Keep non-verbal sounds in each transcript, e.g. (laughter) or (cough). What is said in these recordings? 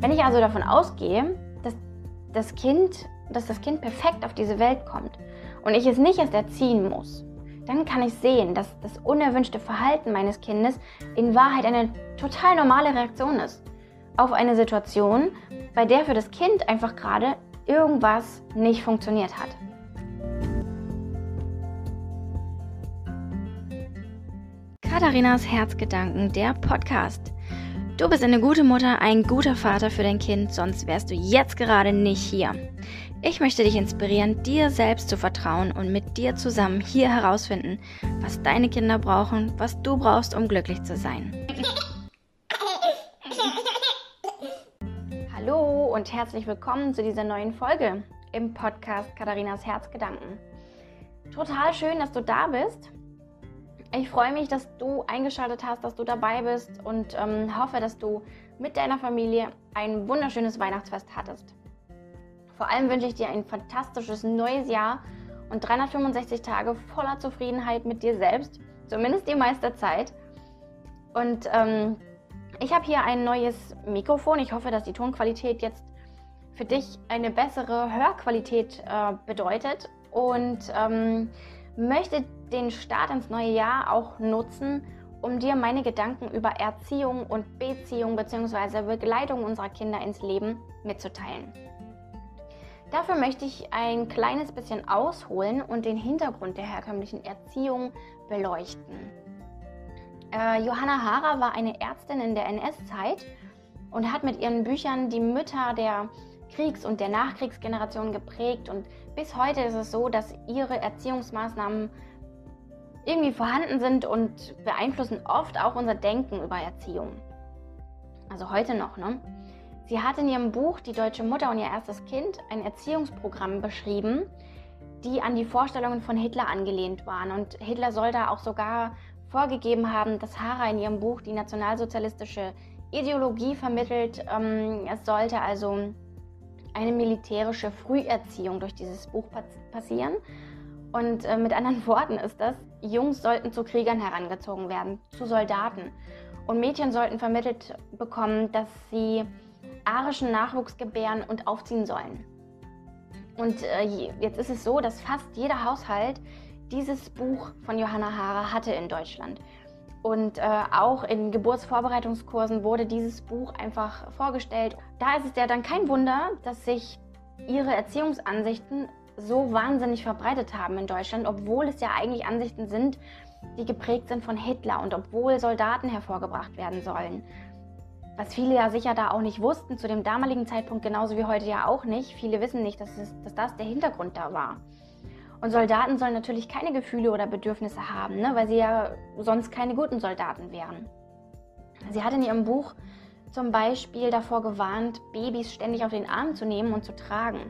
Wenn ich also davon ausgehe, dass das Kind, dass das Kind perfekt auf diese Welt kommt und ich es nicht erst erziehen muss, dann kann ich sehen, dass das unerwünschte Verhalten meines Kindes in Wahrheit eine total normale Reaktion ist auf eine Situation, bei der für das Kind einfach gerade irgendwas nicht funktioniert hat. Katharinas Herzgedanken, der Podcast. Du bist eine gute Mutter, ein guter Vater für dein Kind, sonst wärst du jetzt gerade nicht hier. Ich möchte dich inspirieren, dir selbst zu vertrauen und mit dir zusammen hier herausfinden, was deine Kinder brauchen, was du brauchst, um glücklich zu sein. Hallo und herzlich willkommen zu dieser neuen Folge im Podcast Katharinas Herzgedanken. Total schön, dass du da bist. Ich freue mich, dass du eingeschaltet hast, dass du dabei bist und ähm, hoffe, dass du mit deiner Familie ein wunderschönes Weihnachtsfest hattest. Vor allem wünsche ich dir ein fantastisches neues Jahr und 365 Tage voller Zufriedenheit mit dir selbst, zumindest die meiste Zeit. Und ähm, ich habe hier ein neues Mikrofon. Ich hoffe, dass die Tonqualität jetzt für dich eine bessere Hörqualität äh, bedeutet und ähm, möchte den Start ins neue Jahr auch nutzen, um dir meine Gedanken über Erziehung und Beziehung bzw. Begleitung unserer Kinder ins Leben mitzuteilen. Dafür möchte ich ein kleines bisschen ausholen und den Hintergrund der herkömmlichen Erziehung beleuchten. Äh, Johanna Hara war eine Ärztin in der NS-Zeit und hat mit ihren Büchern die Mütter der Kriegs- und der Nachkriegsgeneration geprägt. Und bis heute ist es so, dass ihre Erziehungsmaßnahmen irgendwie vorhanden sind und beeinflussen oft auch unser Denken über Erziehung. Also heute noch, ne? Sie hat in ihrem Buch Die deutsche Mutter und ihr erstes Kind ein Erziehungsprogramm beschrieben, die an die Vorstellungen von Hitler angelehnt waren. Und Hitler soll da auch sogar vorgegeben haben, dass Hara in ihrem Buch die nationalsozialistische Ideologie vermittelt. Ähm, es sollte also eine militärische Früherziehung durch dieses Buch passieren. Und äh, mit anderen (laughs) Worten ist das, Jungs sollten zu Kriegern herangezogen werden, zu Soldaten. Und Mädchen sollten vermittelt bekommen, dass sie arischen Nachwuchs gebären und aufziehen sollen. Und äh, jetzt ist es so, dass fast jeder Haushalt dieses Buch von Johanna Hara hatte in Deutschland. Und äh, auch in Geburtsvorbereitungskursen wurde dieses Buch einfach vorgestellt. Da ist es ja dann kein Wunder, dass sich ihre Erziehungsansichten so wahnsinnig verbreitet haben in Deutschland, obwohl es ja eigentlich Ansichten sind, die geprägt sind von Hitler und obwohl Soldaten hervorgebracht werden sollen. Was viele ja sicher da auch nicht wussten, zu dem damaligen Zeitpunkt genauso wie heute ja auch nicht. Viele wissen nicht, dass, es, dass das der Hintergrund da war. Und Soldaten sollen natürlich keine Gefühle oder Bedürfnisse haben, ne, weil sie ja sonst keine guten Soldaten wären. Sie hat in ihrem Buch zum Beispiel davor gewarnt, Babys ständig auf den Arm zu nehmen und zu tragen.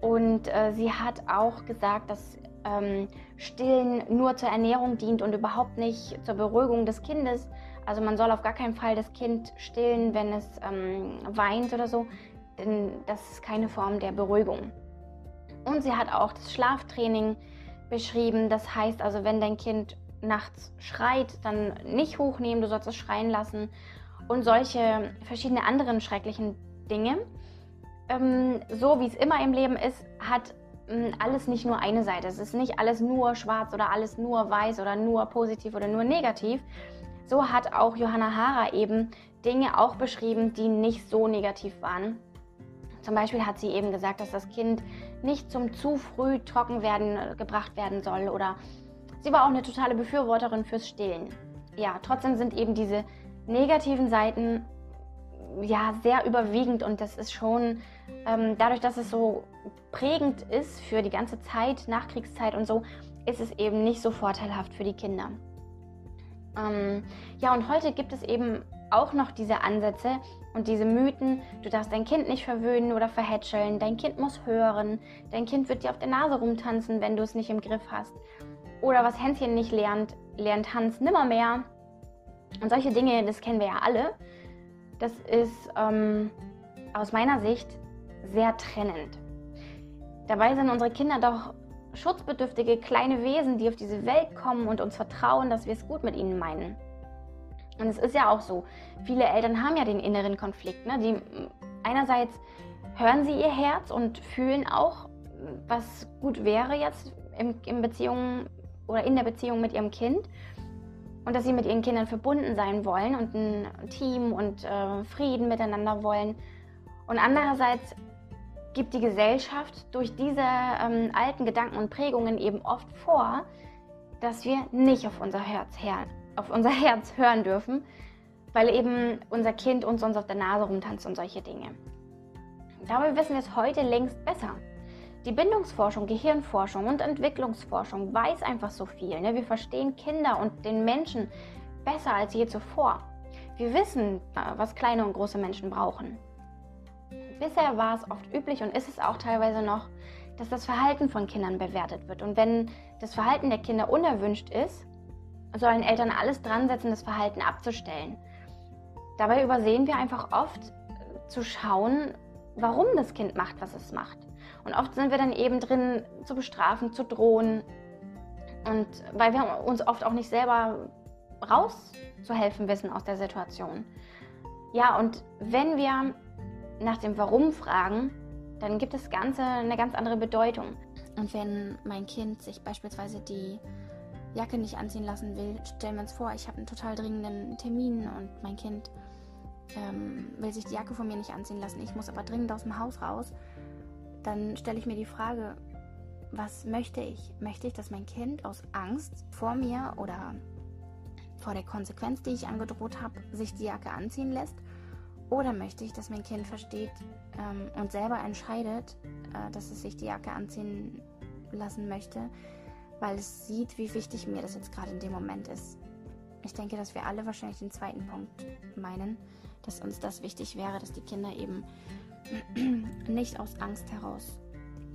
Und äh, sie hat auch gesagt, dass ähm, Stillen nur zur Ernährung dient und überhaupt nicht zur Beruhigung des Kindes. Also man soll auf gar keinen Fall das Kind stillen, wenn es ähm, weint oder so, denn das ist keine Form der Beruhigung. Und sie hat auch das Schlaftraining beschrieben. Das heißt also, wenn dein Kind nachts schreit, dann nicht hochnehmen, du sollst es schreien lassen. Und solche verschiedene anderen schrecklichen Dinge. Ähm, so wie es immer im Leben ist, hat ähm, alles nicht nur eine Seite. Es ist nicht alles nur schwarz oder alles nur weiß oder nur positiv oder nur negativ. So hat auch Johanna Hara eben Dinge auch beschrieben, die nicht so negativ waren. Zum Beispiel hat sie eben gesagt, dass das Kind nicht zum zu früh trocken werden äh, gebracht werden soll oder sie war auch eine totale Befürworterin fürs Stillen. Ja, trotzdem sind eben diese negativen Seiten ja sehr überwiegend und das ist schon ähm, dadurch, dass es so prägend ist für die ganze Zeit, Nachkriegszeit und so, ist es eben nicht so vorteilhaft für die Kinder. Ähm, ja, und heute gibt es eben auch noch diese Ansätze und diese Mythen, du darfst dein Kind nicht verwöhnen oder verhätscheln, dein Kind muss hören, dein Kind wird dir auf der Nase rumtanzen, wenn du es nicht im Griff hast. Oder was Hänschen nicht lernt, lernt Hans nimmermehr. Und solche Dinge, das kennen wir ja alle. Das ist ähm, aus meiner Sicht sehr trennend. Dabei sind unsere Kinder doch schutzbedürftige kleine Wesen, die auf diese Welt kommen und uns vertrauen, dass wir es gut mit ihnen meinen. Und es ist ja auch so, viele Eltern haben ja den inneren Konflikt. Ne? Die, einerseits hören sie ihr Herz und fühlen auch, was gut wäre jetzt im, in Beziehung oder in der Beziehung mit ihrem Kind. Und dass sie mit ihren Kindern verbunden sein wollen und ein Team und äh, Frieden miteinander wollen. Und andererseits gibt die Gesellschaft durch diese ähm, alten Gedanken und Prägungen eben oft vor, dass wir nicht auf unser Herz, her auf unser (laughs) Herz hören dürfen, weil eben unser Kind uns sonst auf der Nase rumtanzt und solche Dinge. Dabei wissen wir es heute längst besser. Die Bindungsforschung, Gehirnforschung und Entwicklungsforschung weiß einfach so viel. Ne? Wir verstehen Kinder und den Menschen besser als je zuvor. Wir wissen, äh, was kleine und große Menschen brauchen. Bisher war es oft üblich und ist es auch teilweise noch, dass das Verhalten von Kindern bewertet wird. Und wenn das Verhalten der Kinder unerwünscht ist, sollen Eltern alles dran setzen, das Verhalten abzustellen. Dabei übersehen wir einfach oft äh, zu schauen, warum das Kind macht, was es macht. Und oft sind wir dann eben drin, zu bestrafen, zu drohen. Und weil wir uns oft auch nicht selber rauszuhelfen wissen aus der Situation. Ja, und wenn wir nach dem Warum fragen, dann gibt das Ganze eine ganz andere Bedeutung. Und wenn mein Kind sich beispielsweise die Jacke nicht anziehen lassen will, stellen wir uns vor, ich habe einen total dringenden Termin und mein Kind ähm, will sich die Jacke von mir nicht anziehen lassen, ich muss aber dringend aus dem Haus raus, dann stelle ich mir die Frage, was möchte ich? Möchte ich, dass mein Kind aus Angst vor mir oder vor der Konsequenz, die ich angedroht habe, sich die Jacke anziehen lässt? Oder möchte ich, dass mein Kind versteht ähm, und selber entscheidet, äh, dass es sich die Jacke anziehen lassen möchte, weil es sieht, wie wichtig mir das jetzt gerade in dem Moment ist. Ich denke, dass wir alle wahrscheinlich den zweiten Punkt meinen, dass uns das wichtig wäre, dass die Kinder eben (clears throat) nicht aus Angst heraus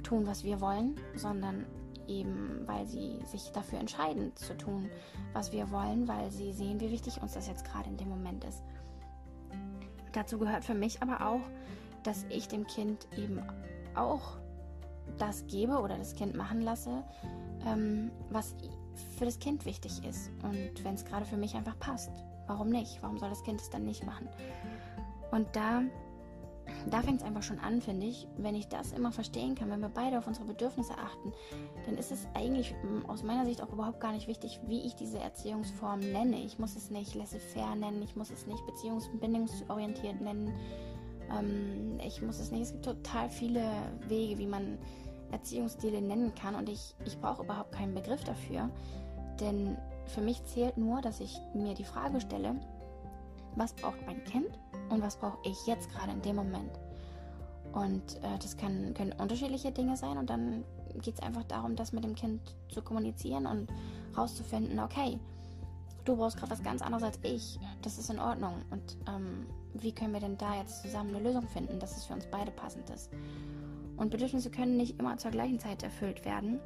tun, was wir wollen, sondern eben, weil sie sich dafür entscheiden zu tun, was wir wollen, weil sie sehen, wie wichtig uns das jetzt gerade in dem Moment ist. Dazu gehört für mich aber auch, dass ich dem Kind eben auch das gebe oder das Kind machen lasse, ähm, was für das Kind wichtig ist. Und wenn es gerade für mich einfach passt, warum nicht? Warum soll das Kind es dann nicht machen? Und da da fängt es einfach schon an, finde ich. Wenn ich das immer verstehen kann, wenn wir beide auf unsere Bedürfnisse achten, dann ist es eigentlich mm, aus meiner Sicht auch überhaupt gar nicht wichtig, wie ich diese Erziehungsform nenne. Ich muss es nicht laissez-faire nennen, ich muss es nicht beziehungs- und bindungsorientiert nennen. Ähm, ich muss es nicht. Es gibt total viele Wege, wie man Erziehungsstile nennen kann und ich, ich brauche überhaupt keinen Begriff dafür. Denn für mich zählt nur, dass ich mir die Frage stelle, was braucht mein Kind und was brauche ich jetzt gerade in dem Moment. Und äh, das kann, können unterschiedliche Dinge sein und dann geht es einfach darum, das mit dem Kind zu kommunizieren und rauszufinden, okay, du brauchst gerade was ganz anderes als ich, das ist in Ordnung. Und ähm, wie können wir denn da jetzt zusammen eine Lösung finden, dass es für uns beide passend ist? Und Bedürfnisse können nicht immer zur gleichen Zeit erfüllt werden,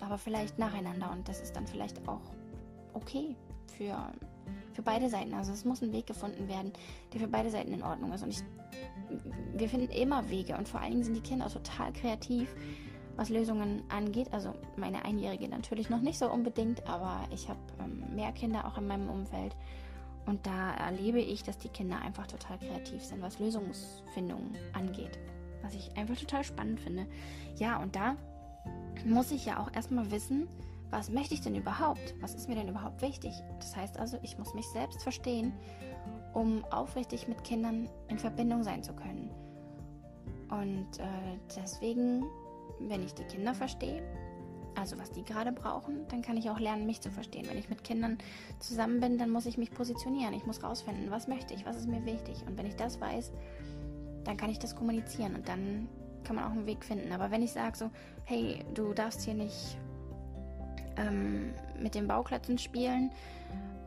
aber vielleicht nacheinander und das ist dann vielleicht auch okay für für beide Seiten. Also es muss ein Weg gefunden werden, der für beide Seiten in Ordnung ist. Und ich, wir finden immer Wege und vor allen Dingen sind die Kinder total kreativ, was Lösungen angeht. Also meine Einjährige natürlich noch nicht so unbedingt, aber ich habe ähm, mehr Kinder auch in meinem Umfeld. Und da erlebe ich, dass die Kinder einfach total kreativ sind, was Lösungsfindung angeht. Was ich einfach total spannend finde. Ja, und da muss ich ja auch erstmal wissen, was möchte ich denn überhaupt? Was ist mir denn überhaupt wichtig? Das heißt also, ich muss mich selbst verstehen, um aufrichtig mit Kindern in Verbindung sein zu können. Und äh, deswegen, wenn ich die Kinder verstehe, also was die gerade brauchen, dann kann ich auch lernen, mich zu verstehen. Wenn ich mit Kindern zusammen bin, dann muss ich mich positionieren. Ich muss rausfinden, was möchte ich, was ist mir wichtig. Und wenn ich das weiß, dann kann ich das kommunizieren und dann kann man auch einen Weg finden. Aber wenn ich sage so, hey, du darfst hier nicht ähm, mit den Bauklötzen spielen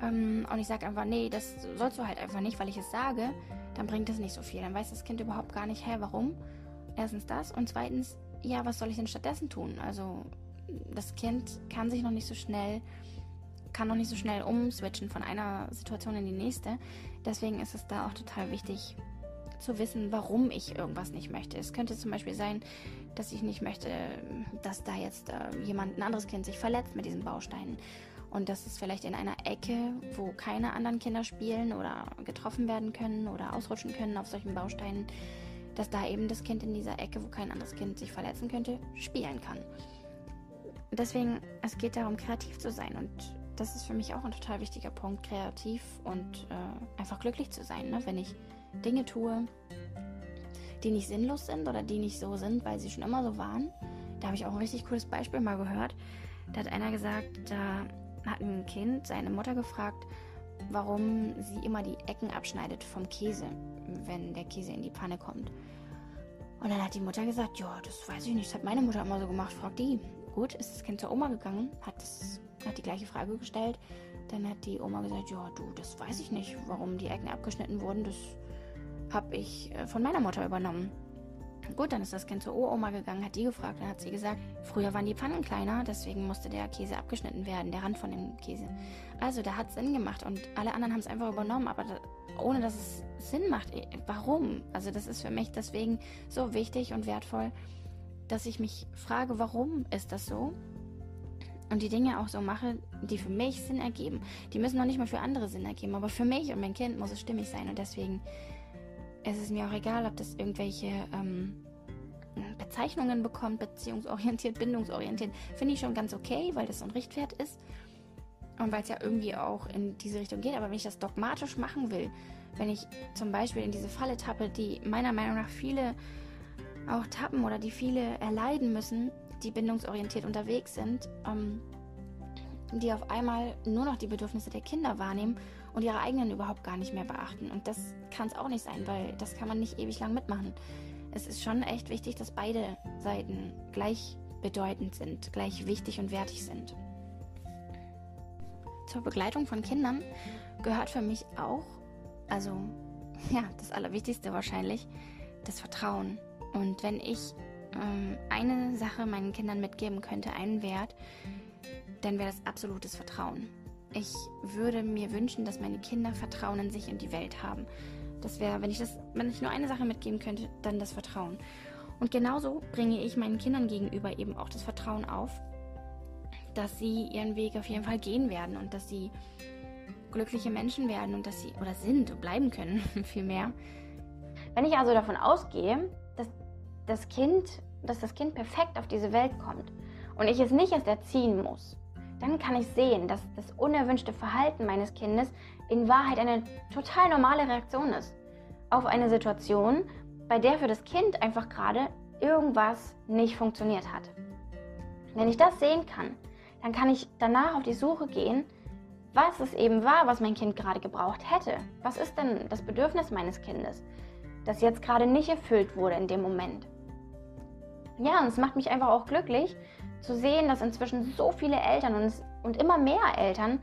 ähm, und ich sage einfach, nee, das sollst du halt einfach nicht, weil ich es sage, dann bringt das nicht so viel. Dann weiß das Kind überhaupt gar nicht, hä, warum? Erstens das und zweitens, ja, was soll ich denn stattdessen tun? Also das Kind kann sich noch nicht so schnell kann noch nicht so schnell umswitchen von einer Situation in die nächste. Deswegen ist es da auch total wichtig zu wissen, warum ich irgendwas nicht möchte. Es könnte zum Beispiel sein, dass ich nicht möchte, dass da jetzt äh, jemand, ein anderes Kind sich verletzt mit diesen Bausteinen. Und das ist vielleicht in einer Ecke, wo keine anderen Kinder spielen oder getroffen werden können oder ausrutschen können auf solchen Bausteinen, dass da eben das Kind in dieser Ecke, wo kein anderes Kind sich verletzen könnte, spielen kann. Deswegen, es geht darum, kreativ zu sein. Und das ist für mich auch ein total wichtiger Punkt, kreativ und äh, einfach glücklich zu sein. Ne? Wenn ich Dinge tue, die nicht sinnlos sind oder die nicht so sind, weil sie schon immer so waren. Da habe ich auch ein richtig cooles Beispiel mal gehört. Da hat einer gesagt, da hat ein Kind seine Mutter gefragt, warum sie immer die Ecken abschneidet vom Käse, wenn der Käse in die Pfanne kommt. Und dann hat die Mutter gesagt, ja, das weiß ich nicht, das hat meine Mutter immer so gemacht, fragt die. Gut, ist das Kind zur Oma gegangen, hat, das, hat die gleiche Frage gestellt. Dann hat die Oma gesagt, ja, du, das weiß ich nicht, warum die Ecken abgeschnitten wurden, das habe ich äh, von meiner Mutter übernommen. Gut, dann ist das Kind zur Uroma gegangen, hat die gefragt. Dann hat sie gesagt, früher waren die Pfannen kleiner, deswegen musste der Käse abgeschnitten werden, der Rand von dem Käse. Also da hat es Sinn gemacht und alle anderen haben es einfach übernommen, aber da, ohne dass es Sinn macht. Äh, warum? Also das ist für mich deswegen so wichtig und wertvoll, dass ich mich frage, warum ist das so? Und die Dinge auch so mache, die für mich Sinn ergeben. Die müssen noch nicht mal für andere Sinn ergeben, aber für mich und mein Kind muss es stimmig sein und deswegen es ist mir auch egal, ob das irgendwelche ähm, Bezeichnungen bekommt, beziehungsorientiert, bindungsorientiert. Finde ich schon ganz okay, weil das so ein Richtwert ist. Und weil es ja irgendwie auch in diese Richtung geht. Aber wenn ich das dogmatisch machen will, wenn ich zum Beispiel in diese Falle tappe, die meiner Meinung nach viele auch tappen oder die viele erleiden müssen, die bindungsorientiert unterwegs sind, ähm, die auf einmal nur noch die Bedürfnisse der Kinder wahrnehmen und ihre eigenen überhaupt gar nicht mehr beachten. Und das kann es auch nicht sein, weil das kann man nicht ewig lang mitmachen. Es ist schon echt wichtig, dass beide Seiten gleichbedeutend sind, gleich wichtig und wertig sind. Zur Begleitung von Kindern gehört für mich auch, also ja, das Allerwichtigste wahrscheinlich, das Vertrauen. Und wenn ich ähm, eine Sache meinen Kindern mitgeben könnte, einen Wert, dann wäre das absolutes Vertrauen. Ich würde mir wünschen, dass meine Kinder Vertrauen in sich und die Welt haben. Das wäre, wenn ich das, wenn ich nur eine Sache mitgeben könnte, dann das Vertrauen. Und genauso bringe ich meinen Kindern gegenüber eben auch das Vertrauen auf, dass sie ihren Weg auf jeden Fall gehen werden und dass sie glückliche Menschen werden und dass sie oder sind und bleiben können, (laughs) vielmehr. Wenn ich also davon ausgehe, dass das Kind, dass das Kind perfekt auf diese Welt kommt und ich es nicht erst erziehen muss, dann kann ich sehen, dass das unerwünschte Verhalten meines Kindes in Wahrheit eine total normale Reaktion ist auf eine Situation, bei der für das Kind einfach gerade irgendwas nicht funktioniert hat. Wenn ich das sehen kann, dann kann ich danach auf die Suche gehen, was es eben war, was mein Kind gerade gebraucht hätte. Was ist denn das Bedürfnis meines Kindes, das jetzt gerade nicht erfüllt wurde in dem Moment? Ja, und es macht mich einfach auch glücklich, zu sehen, dass inzwischen so viele Eltern und, und immer mehr Eltern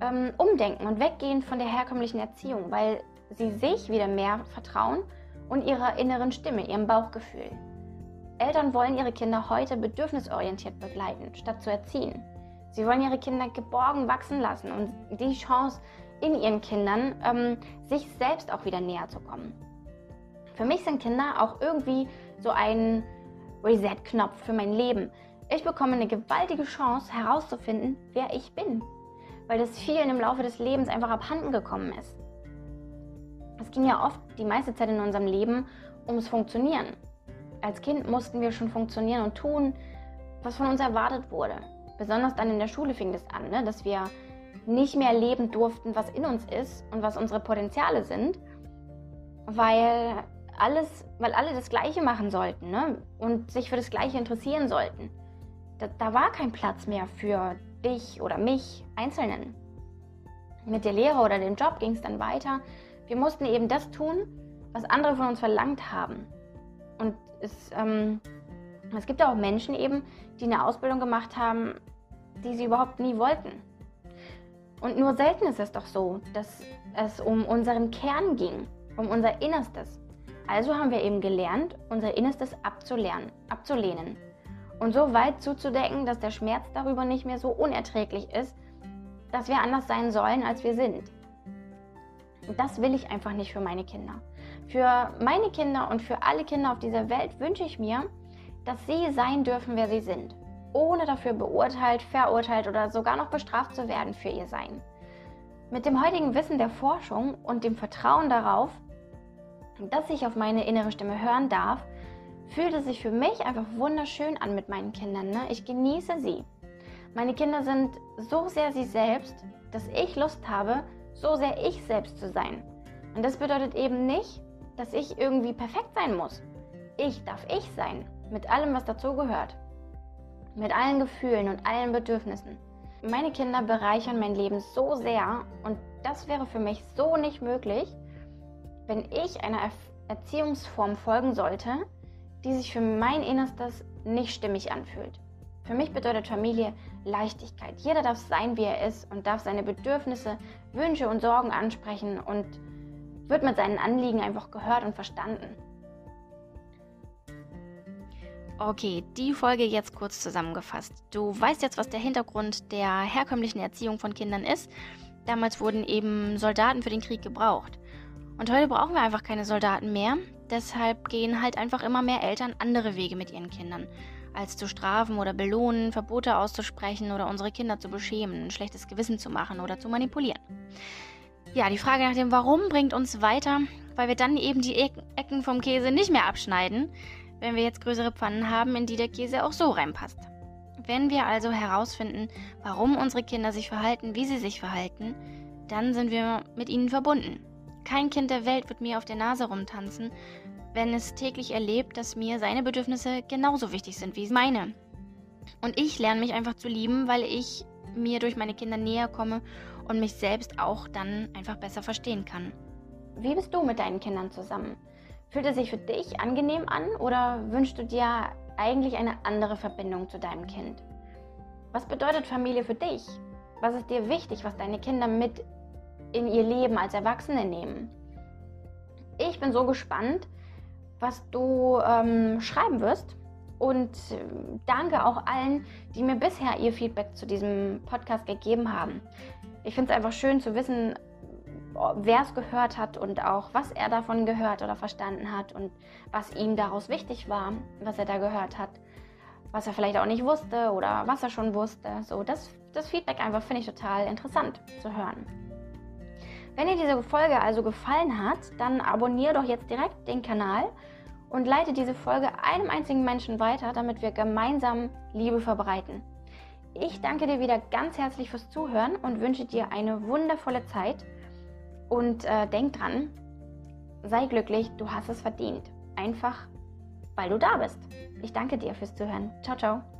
ähm, umdenken und weggehen von der herkömmlichen Erziehung, weil sie sich wieder mehr vertrauen und ihrer inneren Stimme, ihrem Bauchgefühl. Eltern wollen ihre Kinder heute bedürfnisorientiert begleiten, statt zu erziehen. Sie wollen ihre Kinder geborgen wachsen lassen und die Chance in ihren Kindern, ähm, sich selbst auch wieder näher zu kommen. Für mich sind Kinder auch irgendwie so ein Reset-Knopf für mein Leben. Ich bekomme eine gewaltige Chance herauszufinden, wer ich bin, weil das vielen im Laufe des Lebens einfach abhanden gekommen ist. Es ging ja oft die meiste Zeit in unserem Leben ums Funktionieren. Als Kind mussten wir schon funktionieren und tun, was von uns erwartet wurde. Besonders dann in der Schule fing das an, ne? dass wir nicht mehr leben durften, was in uns ist und was unsere Potenziale sind, weil alles, weil alle das Gleiche machen sollten ne? und sich für das Gleiche interessieren sollten da, da war kein Platz mehr für dich oder mich, Einzelnen. Mit der Lehre oder dem Job ging es dann weiter. Wir mussten eben das tun, was andere von uns verlangt haben. Und es, ähm, es gibt auch Menschen eben, die eine Ausbildung gemacht haben, die sie überhaupt nie wollten. Und nur selten ist es doch so, dass es um unseren Kern ging, um unser Innerstes. Also haben wir eben gelernt, unser Innerstes abzulernen, abzulehnen und so weit zuzudecken, dass der Schmerz darüber nicht mehr so unerträglich ist, dass wir anders sein sollen, als wir sind. Und das will ich einfach nicht für meine Kinder. Für meine Kinder und für alle Kinder auf dieser Welt wünsche ich mir, dass sie sein dürfen, wer sie sind, ohne dafür beurteilt, verurteilt oder sogar noch bestraft zu werden für ihr Sein. Mit dem heutigen Wissen der Forschung und dem Vertrauen darauf, dass ich auf meine innere Stimme hören darf, fühlt es sich für mich einfach wunderschön an mit meinen Kindern. Ne? Ich genieße sie. Meine Kinder sind so sehr sie selbst, dass ich Lust habe, so sehr ich selbst zu sein. Und das bedeutet eben nicht, dass ich irgendwie perfekt sein muss. Ich darf ich sein, mit allem, was dazugehört. Mit allen Gefühlen und allen Bedürfnissen. Meine Kinder bereichern mein Leben so sehr und das wäre für mich so nicht möglich, wenn ich einer Erziehungsform folgen sollte, die sich für mein Innerstes nicht stimmig anfühlt. Für mich bedeutet Familie Leichtigkeit. Jeder darf sein, wie er ist und darf seine Bedürfnisse, Wünsche und Sorgen ansprechen und wird mit seinen Anliegen einfach gehört und verstanden. Okay, die Folge jetzt kurz zusammengefasst. Du weißt jetzt, was der Hintergrund der herkömmlichen Erziehung von Kindern ist. Damals wurden eben Soldaten für den Krieg gebraucht. Und heute brauchen wir einfach keine Soldaten mehr. Deshalb gehen halt einfach immer mehr Eltern andere Wege mit ihren Kindern, als zu strafen oder belohnen, Verbote auszusprechen oder unsere Kinder zu beschämen, ein schlechtes Gewissen zu machen oder zu manipulieren. Ja, die Frage nach dem Warum bringt uns weiter, weil wir dann eben die Ecken vom Käse nicht mehr abschneiden, wenn wir jetzt größere Pfannen haben, in die der Käse auch so reinpasst. Wenn wir also herausfinden, warum unsere Kinder sich verhalten, wie sie sich verhalten, dann sind wir mit ihnen verbunden. Kein Kind der Welt wird mir auf der Nase rumtanzen, wenn es täglich erlebt, dass mir seine Bedürfnisse genauso wichtig sind wie meine. Und ich lerne mich einfach zu lieben, weil ich mir durch meine Kinder näher komme und mich selbst auch dann einfach besser verstehen kann. Wie bist du mit deinen Kindern zusammen? Fühlt es sich für dich angenehm an oder wünschst du dir eigentlich eine andere Verbindung zu deinem Kind? Was bedeutet Familie für dich? Was ist dir wichtig, was deine Kinder mit in ihr Leben als Erwachsene nehmen? Ich bin so gespannt, was du ähm, schreiben wirst. Und äh, danke auch allen, die mir bisher ihr Feedback zu diesem Podcast gegeben haben. Ich finde es einfach schön zu wissen, wer es gehört hat und auch was er davon gehört oder verstanden hat und was ihm daraus wichtig war, was er da gehört hat, was er vielleicht auch nicht wusste oder was er schon wusste. So, das, das Feedback einfach finde ich total interessant zu hören. Wenn dir diese Folge also gefallen hat, dann abonniere doch jetzt direkt den Kanal und leite diese Folge einem einzigen Menschen weiter, damit wir gemeinsam Liebe verbreiten. Ich danke dir wieder ganz herzlich fürs Zuhören und wünsche dir eine wundervolle Zeit. Und äh, denk dran, sei glücklich, du hast es verdient. Einfach, weil du da bist. Ich danke dir fürs Zuhören. Ciao, ciao.